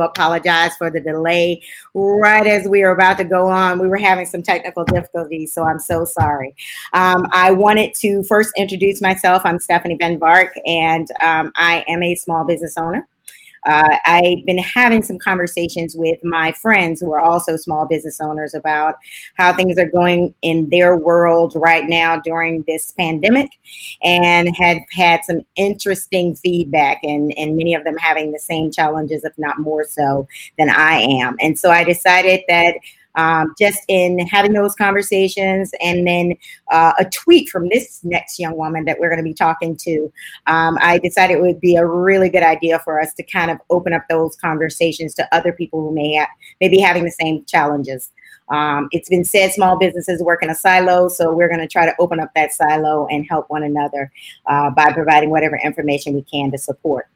apologize for the delay. Right as we were about to go on, we were having some technical difficulties, so I'm so sorry. Um, I wanted to first introduce myself. I'm Stephanie Van Vark, and um, I am a small business owner. Uh, I've been having some conversations with my friends who are also small business owners about how things are going in their world right now during this pandemic and had had some interesting feedback and, and many of them having the same challenges, if not more so than I am. And so I decided that um, just in having those conversations and then uh, a tweet from this next young woman that we're going to be talking to, um, I decided it would be a really good idea for us to kind of open up those conversations to other people who may, have, may be having the same challenges. Um, it's been said small businesses work in a silo, so we're going to try to open up that silo and help one another uh, by providing whatever information we can to support.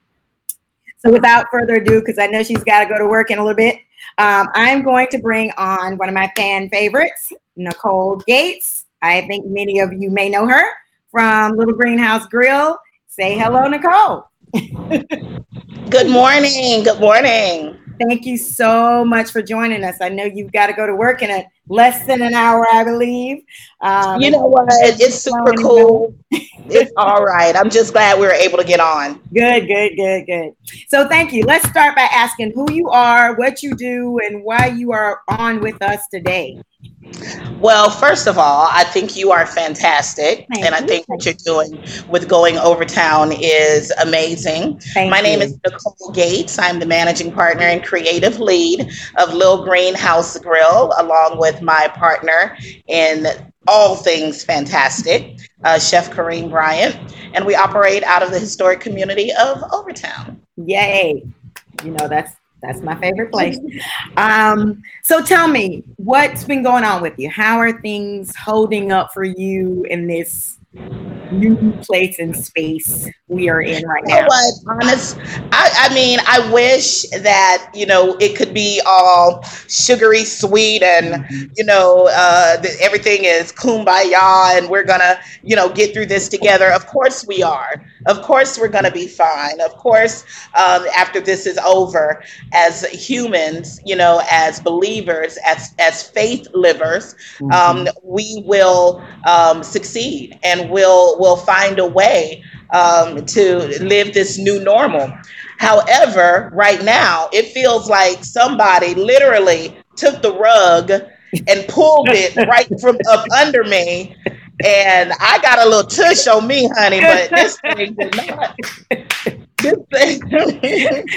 So without further ado, because I know she's got to go to work in a little bit, um, I'm going to bring on one of my fan favorites, Nicole Gates. I think many of you may know her from Little Greenhouse Grill. Say hello, Nicole. Good morning. Good morning. Thank you so much for joining us. I know you've got to go to work in a less than an hour, I believe. Um, you know what? It's super cool. it's all right. I'm just glad we were able to get on. Good, good, good, good. So thank you. Let's start by asking who you are, what you do, and why you are on with us today. Well, first of all, I think you are fantastic. Thank and I think what you're doing with Going Overtown is amazing. Thank My you. name is Nicole Gates. I'm the managing partner and creative lead of Lil Greenhouse Grill, along with my partner in all things fantastic, uh, Chef Kareem Bryant. And we operate out of the historic community of Overtown. Yay. You know, that's that's my favorite place. Um, so tell me, what's been going on with you? How are things holding up for you in this new place and space we are in right now. You know what? Honest, I, I mean, I wish that you know it could be all sugary sweet and mm-hmm. you know uh, the, everything is kumbaya and we're gonna you know get through this together. Of course we are. Of course we're gonna be fine. Of course, um, after this is over, as humans, you know, as believers, as as faith livers, mm-hmm. um, we will um, succeed and we'll will find a way um, to live this new normal. However, right now, it feels like somebody literally took the rug and pulled it right from up under me. And I got a little tush on me, honey, but this thing did not.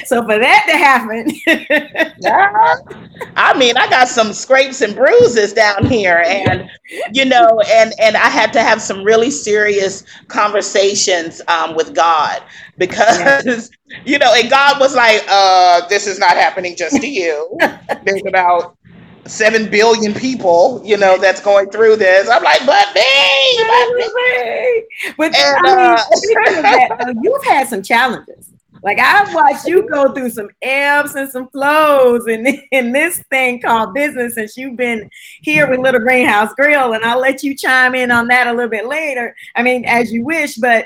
So for that to happen, yeah, I mean, I got some scrapes and bruises down here, and you know, and and I had to have some really serious conversations um, with God because yeah. you know, and God was like, uh, "This is not happening just to you." There's about seven billion people, you know, that's going through this. I'm like, but me, but me. But and, I mean, uh, you've had some challenges. Like I've watched you go through some ebbs and some flows in, in this thing called business since you've been here with Little Greenhouse Grill, and I'll let you chime in on that a little bit later. I mean, as you wish, but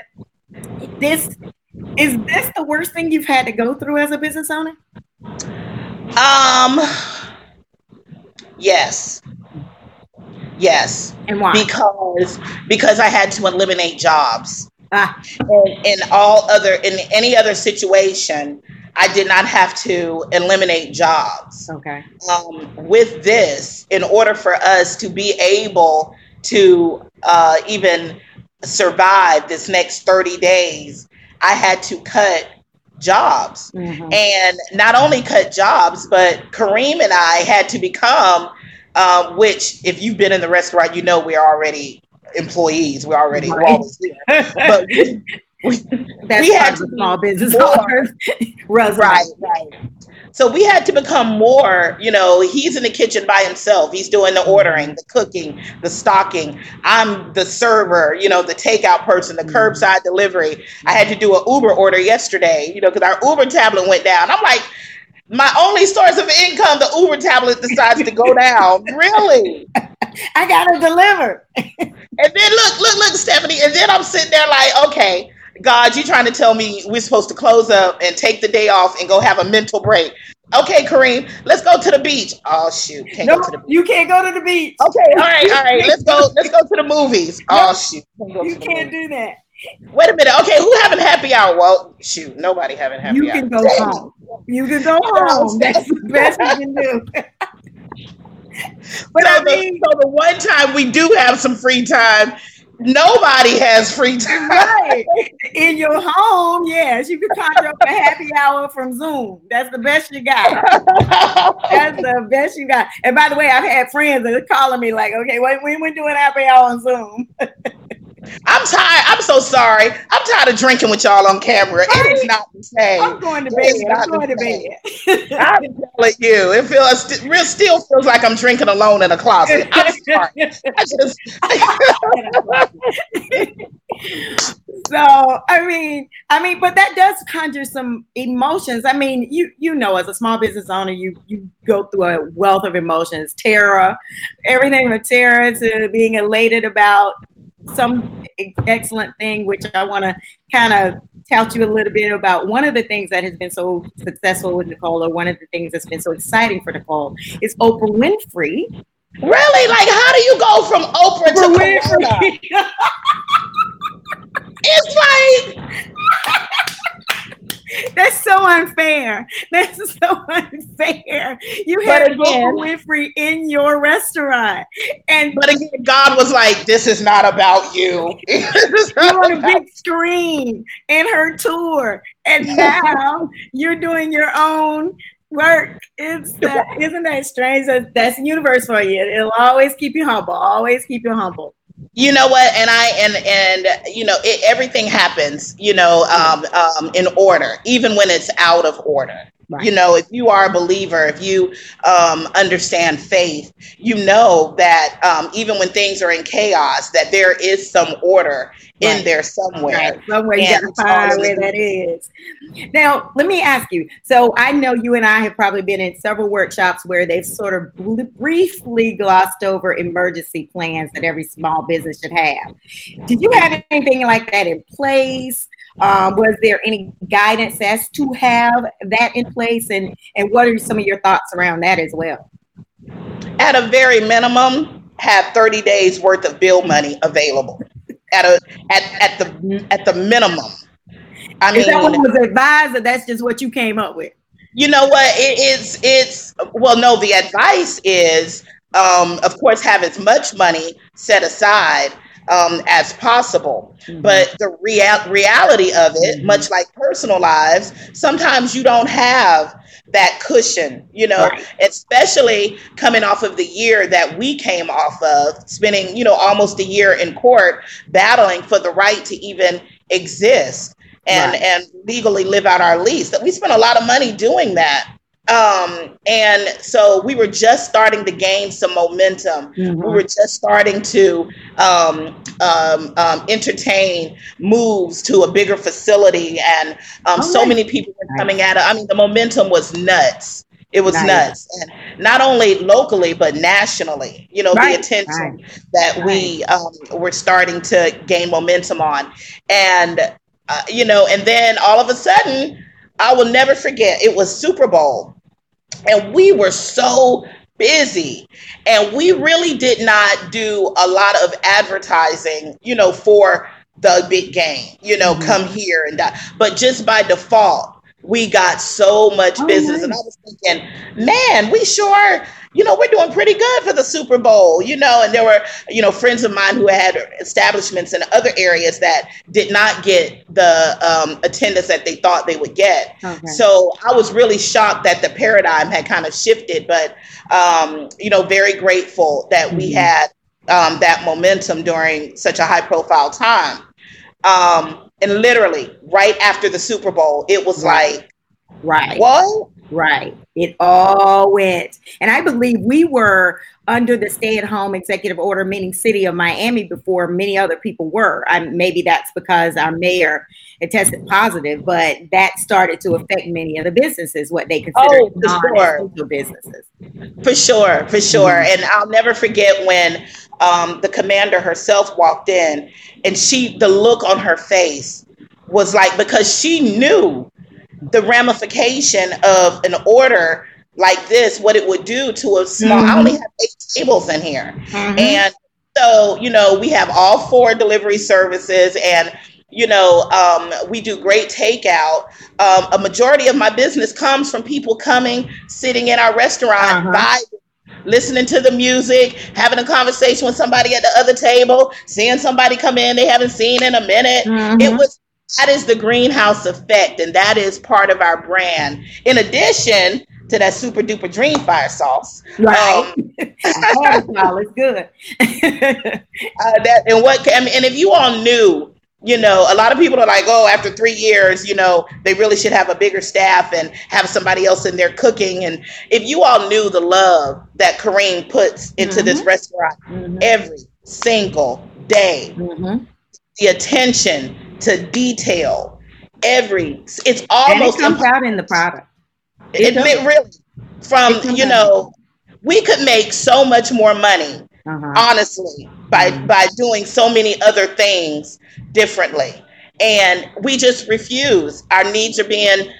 this is this the worst thing you've had to go through as a business owner? Um Yes. Yes. And why? Because because I had to eliminate jobs. Ah. In, in all other in any other situation, I did not have to eliminate jobs. Okay. Um, with this, in order for us to be able to uh, even survive this next 30 days, I had to cut jobs. Mm-hmm. And not only cut jobs, but Kareem and I had to become, um, which if you've been in the restaurant, you know we're already employees. We're already right. but we, we, That's we had to small business owners. right, right. So we had to become more, you know, he's in the kitchen by himself. He's doing the ordering, the cooking, the stocking. I'm the server, you know, the takeout person, the mm-hmm. curbside delivery. I had to do an Uber order yesterday, you know, because our Uber tablet went down. I'm like, my only source of income, the Uber tablet decides to go down. Really? I gotta deliver. and then look, look, look, Stephanie. And then I'm sitting there like, okay, God, you trying to tell me we're supposed to close up and take the day off and go have a mental break. Okay, Kareem, let's go to the beach. Oh shoot, can't nope, go to the beach. You can't go to the beach. Okay, all right, all right. Let's go. Let's go to the movies. Oh shoot, can't you can't do that. Wait a minute. Okay, who having happy hour? Well, shoot, nobody having happy hour. You can go home. You can go home. That's the best you can do. but so I mean, the, so the one time we do have some free time, nobody has free time. Right. In your home, yes, you can conjure up a happy hour from Zoom. That's the best you got. That's the best you got. And by the way, I've had friends that are calling me like, okay, when when we doing happy hour on Zoom? I'm tired. I'm so sorry. I'm tired of drinking with y'all on camera. It is not the same. I'm going to bed. I'm going to bed. I'm telling you, it feels real still feels like I'm drinking alone in a closet. I'm sorry. I just. so I mean, I mean, but that does conjure some emotions. I mean, you you know, as a small business owner, you you go through a wealth of emotions, terror, everything from terror to being elated about some excellent thing, which I want to kind of tell you a little bit about. One of the things that has been so successful with Nicole, or one of the things that's been so exciting for Nicole, is Oprah Winfrey. Really? Like, how do you go from Oprah, Oprah to Winfrey? it's like that's so unfair. That's so unfair. You had Oprah Winfrey in your restaurant, and but again, God was like, "This is not about you. you're on a big screen in her tour, and now you're doing your own work. It's that, isn't that strange? That's the universe for you. It'll always keep you humble. Always keep you humble you know what? And i and and you know it, everything happens you know um, um, in order even when it's out of order Right. You know, if you are a believer, if you um, understand faith, you know that um, even when things are in chaos, that there is some order right. in there somewhere. Right. Somewhere you got to find where that is. Now, let me ask you. So I know you and I have probably been in several workshops where they've sort of briefly glossed over emergency plans that every small business should have. Did you have anything like that in place? Um, was there any guidance as to have that in place, and and what are some of your thoughts around that as well? At a very minimum, have 30 days worth of bill money available. At a at, at the at the minimum. I mean, Is that what was advised, or that's just what you came up with? You know what? It is. It's well, no. The advice is, um, of course, have as much money set aside um, as possible. Mm-hmm. But the real reality of it, mm-hmm. much like personal lives, sometimes you don't have that cushion, you know, right. especially coming off of the year that we came off of, spending, you know, almost a year in court battling for the right to even exist and right. and legally live out our lease. That we spent a lot of money doing that. Um, and so we were just starting to gain some momentum. Mm-hmm. We were just starting to um, um, um, entertain moves to a bigger facility, and um, so many people were coming at it. I mean, the momentum was nuts. It was nice. nuts, and not only locally but nationally. You know, right. the attention right. that we um, were starting to gain momentum on, and uh, you know, and then all of a sudden, I will never forget. It was Super Bowl, and we were so busy and we really did not do a lot of advertising you know for the big game you know mm-hmm. come here and that but just by default we got so much oh, business nice. and i was thinking man we sure you know, we're doing pretty good for the Super Bowl, you know, and there were, you know, friends of mine who had establishments in other areas that did not get the um, attendance that they thought they would get. Okay. So I was really shocked that the paradigm had kind of shifted, but, um, you know, very grateful that mm-hmm. we had um, that momentum during such a high profile time. Um, and literally, right after the Super Bowl, it was right. like, right. What? Right. It all went. And I believe we were under the stay at home executive order, meaning city of Miami, before many other people were. I, maybe that's because our mayor had tested positive, but that started to affect many of the businesses, what they consider oh, non-essential businesses. For sure, for sure. Mm-hmm. And I'll never forget when um, the commander herself walked in and she, the look on her face was like, because she knew the ramification of an order like this, what it would do to a small. Mm-hmm. I only have eight tables in here, mm-hmm. and so you know we have all four delivery services and you know um, we do great takeout um, a majority of my business comes from people coming sitting in our restaurant uh-huh. listening to the music having a conversation with somebody at the other table seeing somebody come in they haven't seen in a minute mm-hmm. it was that is the greenhouse effect and that is part of our brand in addition to that super duper dream fire sauce. Right. Um, it's good. uh, that and what I mean, and if you all knew, you know, a lot of people are like, oh, after three years, you know, they really should have a bigger staff and have somebody else in there cooking. And if you all knew the love that Kareem puts into mm-hmm. this restaurant mm-hmm. every single day, mm-hmm. the attention to detail, every it's almost and it comes out in the product. It, it really from you know we could make so much more money uh-huh. honestly by mm-hmm. by doing so many other things differently and we just refuse our needs are being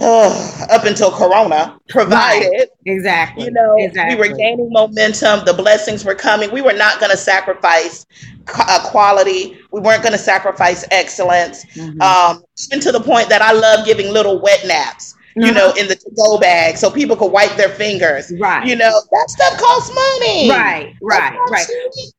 oh, up until corona provided right. exactly you know exactly. we were gaining momentum the blessings were coming we were not going to sacrifice uh, quality we weren't going to sacrifice excellence mm-hmm. um, even to the point that i love giving little wet naps you know, uh-huh. in the to-go bag so people could wipe their fingers. Right. You know, that stuff costs money. Right, right, right.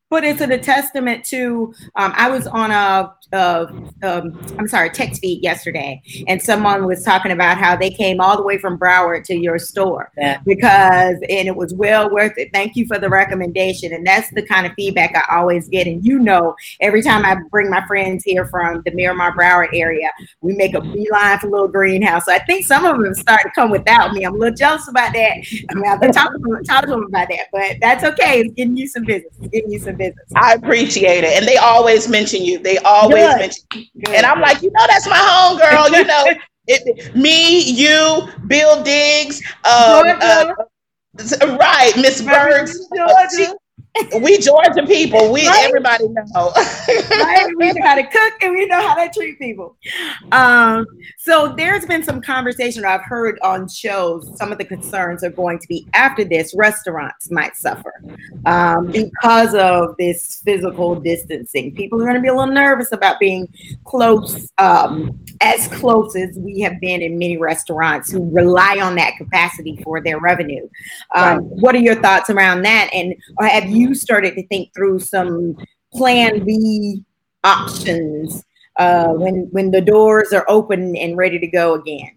But it's a testament to. Um, I was on a, a um, I'm sorry, text feed yesterday, and someone was talking about how they came all the way from Broward to your store yeah. because, and it was well worth it. Thank you for the recommendation, and that's the kind of feedback I always get. And you know, every time I bring my friends here from the Miramar Broward area, we make a beeline for Little Greenhouse. So I think some of them start to come without me. I'm a little jealous about that. I mean, I've been talking to them, talking to them about that, but that's okay. It's getting you some business. It's getting you some business. I appreciate it. And they always mention you. They always Good. mention you. Good. And I'm like, you know, that's my home girl. You know, it, me, you, Bill Diggs, um, uh, right, Miss. Uh, we Georgia people. We right? everybody know. right? We know how to cook and we know how to treat people. Um, so there's been some conversation I've heard on shows. Some of the concerns are going to be after this, restaurants might suffer um, because of this physical distancing. People are going to be a little nervous about being close, um, as close as we have been in many restaurants who rely on that capacity for their revenue. Um, right. What are your thoughts around that? And have you you started to think through some plan B options uh, when when the doors are open and ready to go again?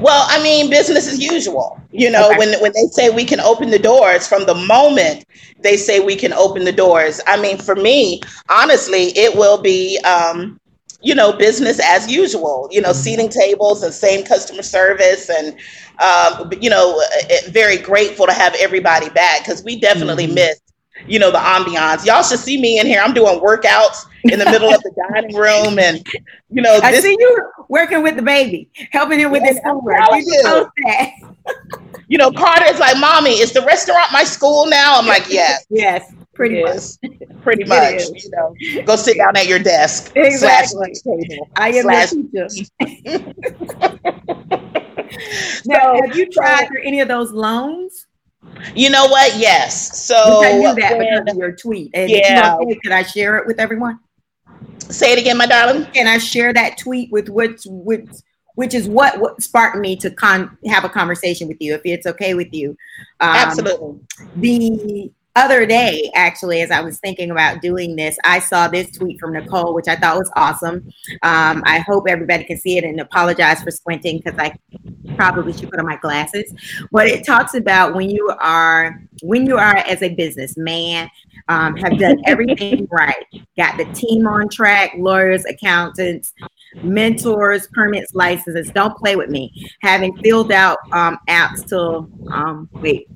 Well, I mean, business as usual. You know, okay. when when they say we can open the doors, from the moment they say we can open the doors, I mean, for me, honestly, it will be. Um, you know, business as usual. You know, mm-hmm. seating tables and same customer service, and um, you know, very grateful to have everybody back because we definitely mm-hmm. missed you know, the ambiance. Y'all should see me in here. I'm doing workouts in the middle of the dining room, and you know, I see you working with the baby, helping him with yes, his homework. You, you know, Carter is like, "Mommy, is the restaurant my school now?" I'm like, "Yes, yes." Pretty much. Pretty much. You know, go sit down at your desk. Exactly. I am slash teacher. now, have you tried for any of those loans? You know what? Yes. So I knew that when, because of your tweet. And yeah. Okay, could I share it with everyone? Say it again, my darling. Can I share that tweet with which which which is what, what sparked me to con- have a conversation with you, if it's okay with you. Um, Absolutely. The other day, actually, as I was thinking about doing this, I saw this tweet from Nicole, which I thought was awesome. Um, I hope everybody can see it and apologize for squinting because I probably should put on my glasses. But it talks about when you are when you are as a businessman, um, have done everything right, got the team on track, lawyers, accountants, mentors, permits, licenses. Don't play with me. Having filled out um, apps to um, wait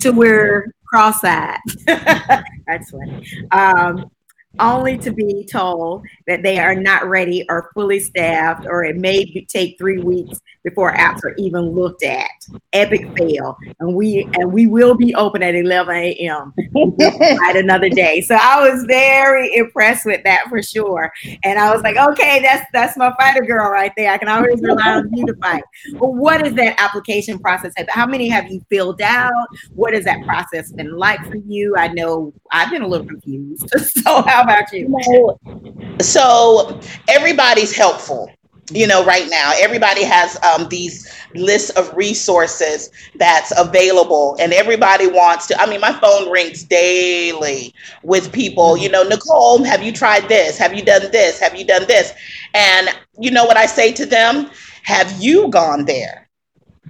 to where cross-eyed. That's funny. Um, only to be told that they are not ready or fully staffed, or it may be, take three weeks before apps are even looked at. Epic fail, and we and we will be open at 11 a.m. at another day. So I was very impressed with that for sure, and I was like, okay, that's that's my fighter girl right there. I can always rely on you to fight. But what is that application process? How many have you filled out? What has that process been like for you? I know I've been a little confused. so how about you? So everybody's helpful you know right now. Everybody has um, these lists of resources that's available and everybody wants to i mean my phone rings daily with people you know nicole have you tried this? Have you done this? Have you done this? And you know what i say to them? Have you gone there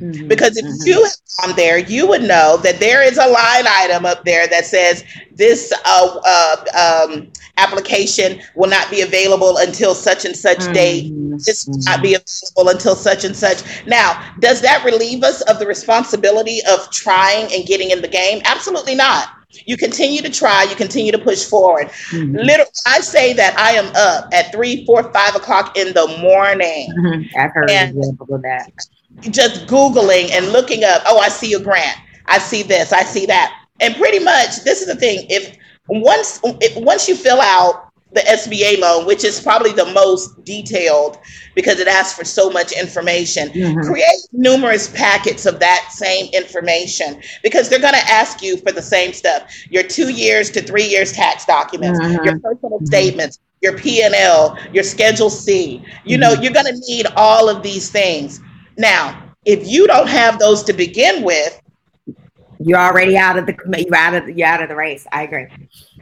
Mm-hmm, because if mm-hmm. you had gone there, you would know that there is a line item up there that says this uh, uh, um, application will not be available until such and such mm-hmm. date. This will not be available until such and such. Now, does that relieve us of the responsibility of trying and getting in the game? Absolutely not. You continue to try, you continue to push forward. Mm-hmm. Literally, I say that I am up at three, four, five o'clock in the morning. Mm-hmm. I've heard and, of that just Googling and looking up, oh, I see a grant. I see this, I see that. And pretty much this is the thing. If once if, once you fill out the SBA loan, which is probably the most detailed because it asks for so much information. Mm-hmm. Create numerous packets of that same information because they're going to ask you for the same stuff: your two years to three years tax documents, mm-hmm. your personal mm-hmm. statements, your P and L, your Schedule C. You know, mm-hmm. you're going to need all of these things. Now, if you don't have those to begin with, you're already out of the you're out of you're out of the race. I agree.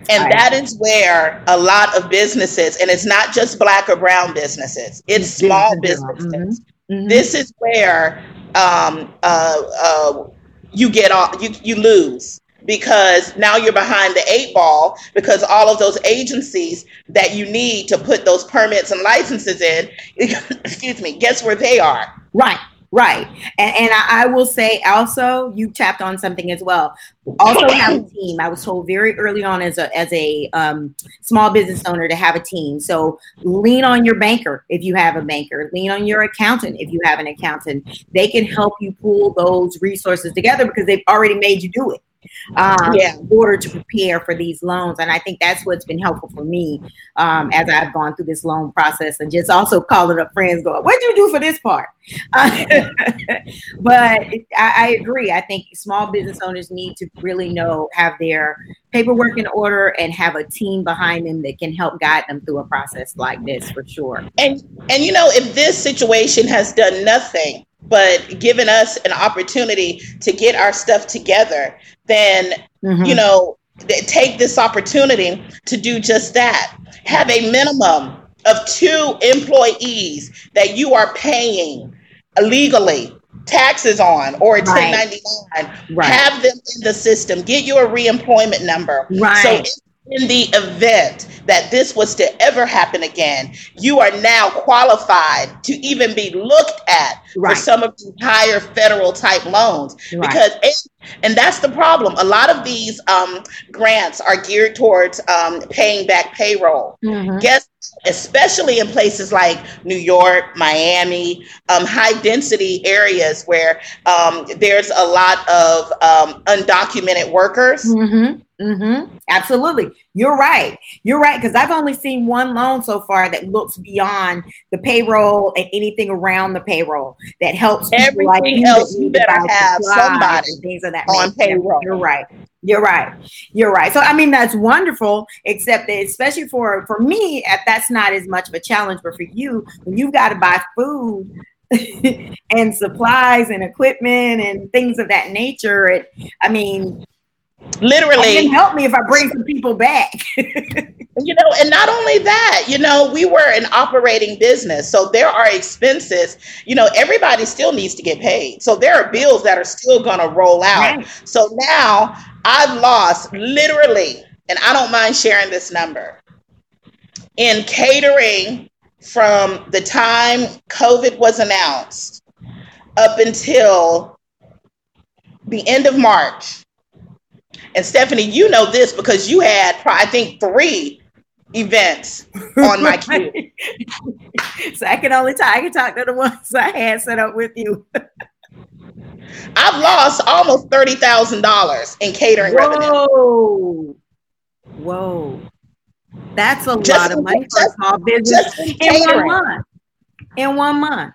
And that is where a lot of businesses, and it's not just black or brown businesses, it's small businesses. Mm-hmm. Mm-hmm. This is where um, uh, uh, you get off, you you lose because now you're behind the eight ball because all of those agencies that you need to put those permits and licenses in, excuse me, guess where they are? Right. Right. And, and I, I, will say also, you tapped on something as well. Also have a team. I was told very early on as a as a um, small business owner to have a team. So lean on your banker if you have a banker. Lean on your accountant if you have an accountant. They can help you pull those resources together because they've already made you do it um, yeah. in order to prepare for these loans. And I think that's what's been helpful for me um, as I've gone through this loan process and just also calling up friends, going, "What did you do for this part?" Uh, but I, I agree. I think small business owners need to really know have their paperwork in order and have a team behind them that can help guide them through a process like this for sure. And and you know, if this situation has done nothing but given us an opportunity to get our stuff together, then, mm-hmm. you know, take this opportunity to do just that. Have a minimum of two employees that you are paying legally taxes on or 1099 right. have them in the system get you a reemployment number right so in the event that this was to ever happen again, you are now qualified to even be looked at right. for some of the higher federal type loans. Right. Because, and that's the problem. A lot of these um, grants are geared towards um, paying back payroll. Mm-hmm. Guess especially in places like New York, Miami, um, high density areas where um, there's a lot of um, undocumented workers. Mm-hmm. Mm-hmm. Absolutely. You're right. You're right. Because I've only seen one loan so far that looks beyond the payroll and anything around the payroll that helps. Everything like else you better have somebody things of that on payroll. You're right. You're right. You're right. So I mean that's wonderful, except that especially for for me, that's not as much of a challenge. But for you, when you've got to buy food and supplies and equipment and things of that nature, it I mean literally help me if I bring some people back. you know, and not only that, you know, we were an operating business, so there are expenses. You know, everybody still needs to get paid, so there are bills that are still going to roll out. Right. So now I've lost literally, and I don't mind sharing this number in catering from the time COVID was announced up until the end of March and Stephanie, you know this because you had, I think, three events on my queue. so I can only talk. I can talk to the ones I had set up with you. I've lost almost thirty thousand dollars in catering Whoa. revenue. Whoa, that's a Just lot of money for a small business in in one month. In one month.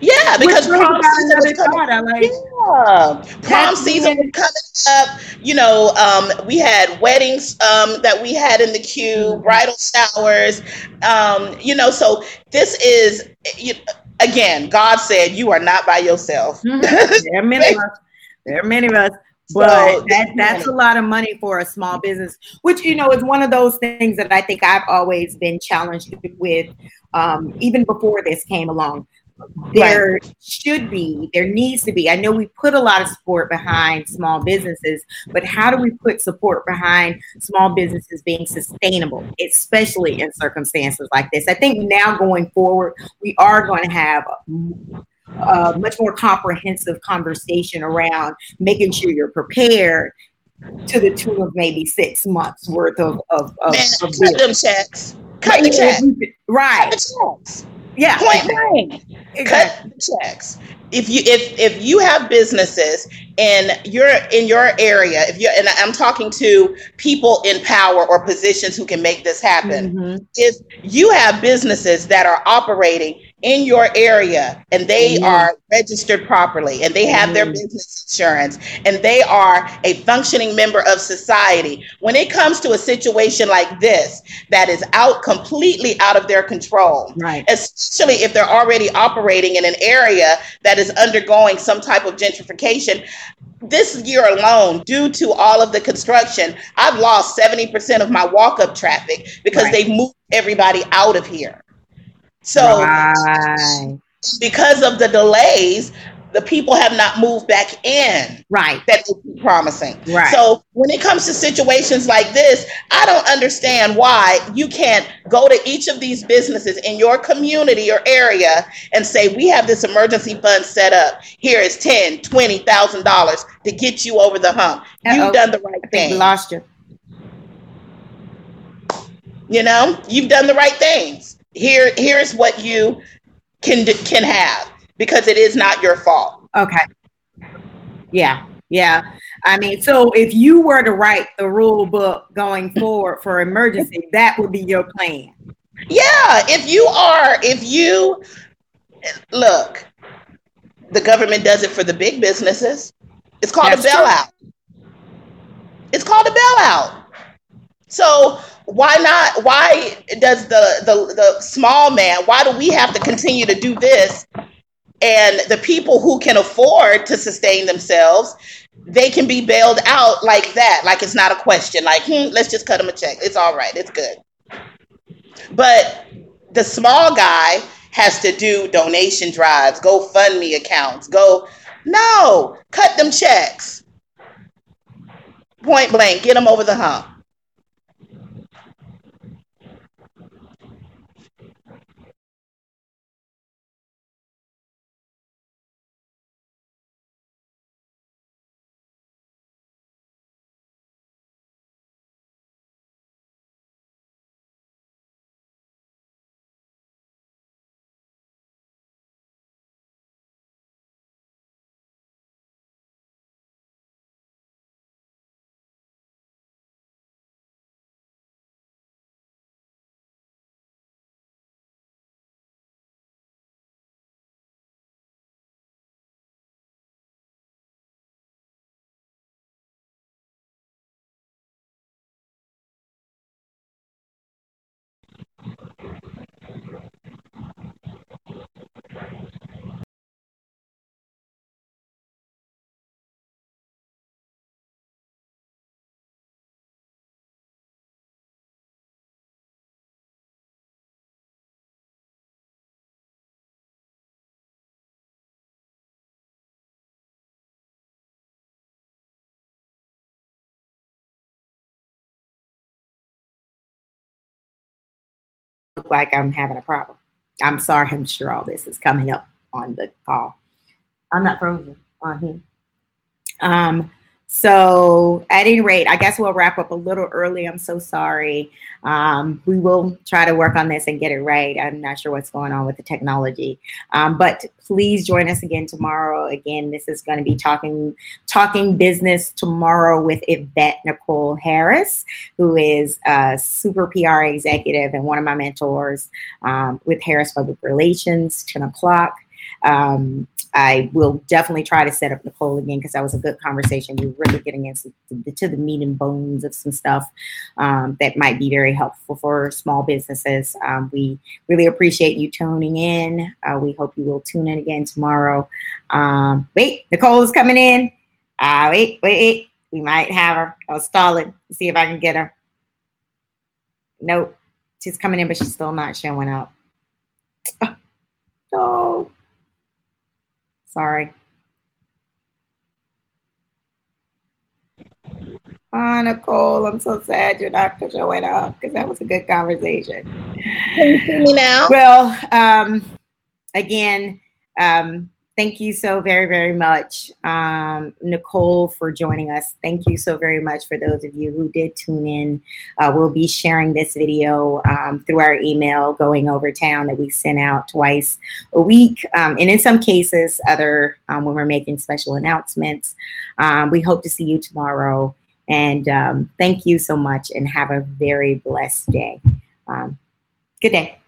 Yeah, because prom season was coming. I like. Yeah, prom season was coming up. You know, um, we had weddings um, that we had in the queue, Mhm. bridal showers. Um, you know, so this is you, again. God said, "You are not by yourself." there are many of us. There are many of us. But So, that, that's a lot of money for a small business, which you know is one of those things that I think I've always been challenged with, um, even before this came along. There should be, there needs to be. I know we put a lot of support behind small businesses, but how do we put support behind small businesses being sustainable, especially in circumstances like this? I think now going forward, we are going to have a much more comprehensive conversation around making sure you're prepared to the tune of maybe six months worth of of, of, Man, of cut them checks. Cut the checks. Cut right the checks. Yeah Point blank. exactly. cut the checks if you if if you have businesses in your in your area if you and i'm talking to people in power or positions who can make this happen Mhm. if you have businesses that are operating in your area and they Mhm. are registered properly and they have their Mhm. business insurance and they are a functioning member of society when it comes to a situation like this that is out completely out of their control right especially if they're already operating in an area that is undergoing some type of gentrification. This year alone, due to all of the construction, I've lost 70% of my walk up traffic because Right. they moved everybody out of here. So, right because of the delays, the people have not moved back in right that they keep promising. Right. So when it comes to situations like this, I don't understand why you can't go to each of these businesses in your community or area and say, we have this emergency fund set up. Here is ten, twenty thousand dollars to get you over the hump. Uh-oh. You've done the right thing. lost you You know, you've done the right things. Here, here's what you can can have because it is not your fault. okay yeah yeah i mean so if you were to write the rule book going forward for emergency that would be your plan Yeah, if you are, if you look, the government does it for the big businesses. It's called That's a true. bailout. It's called a bailout. So why not? Why does the, the the small man? Why do we have to continue to do this? And the people who can afford to sustain themselves, they can be bailed out like that. Like it's not a question. Like hmm, let's just cut them a check. It's all right. It's good. But the small guy has to do donation drives, GoFundMe accounts, go. No, cut them checks. Point blank, get them over the hump. Look like I'm having a problem. I'm sorry, I'm sure all this is coming up on the call. I'm not frozen on here. Um, So, at any rate, I guess we'll wrap up a little early. I'm so sorry. Um, we will try to work on this and get it right. I'm not sure what's going on with the technology, um, but please join us again tomorrow. Again, this is going to be talking talking business tomorrow with Yvette Nicole Harris, who is a super PR executive and one of my mentors um, with Harris Public Relations. 10 o'clock. Um, I will definitely try to set up Nicole again because that was a good conversation. We really getting into the, to the meat and bones of some stuff um, that might be very helpful for small businesses. Um, we really appreciate you tuning in. Uh, we hope you will tune in again tomorrow. Um, wait, Nicole is coming in. Uh, wait, wait, wait. We might have her. I'll stall it. See if I can get her. Nope. She's coming in, but she's still not showing up. Oh, no. Sorry. Oh, Nicole, I'm so sad you're not showing up because that was a good conversation. Can you see me now? Well, um, again, um, thank you so very, very much, um, Nicole, for joining us. Thank you so very much for those of you who did tune in. Uh, we'll be sharing this video um, through our email going over town that we send out twice a week. Um, and in some cases, other um, when we're making special announcements. Um, we hope to see you tomorrow. And um, thank you so much and have a very blessed day. good day.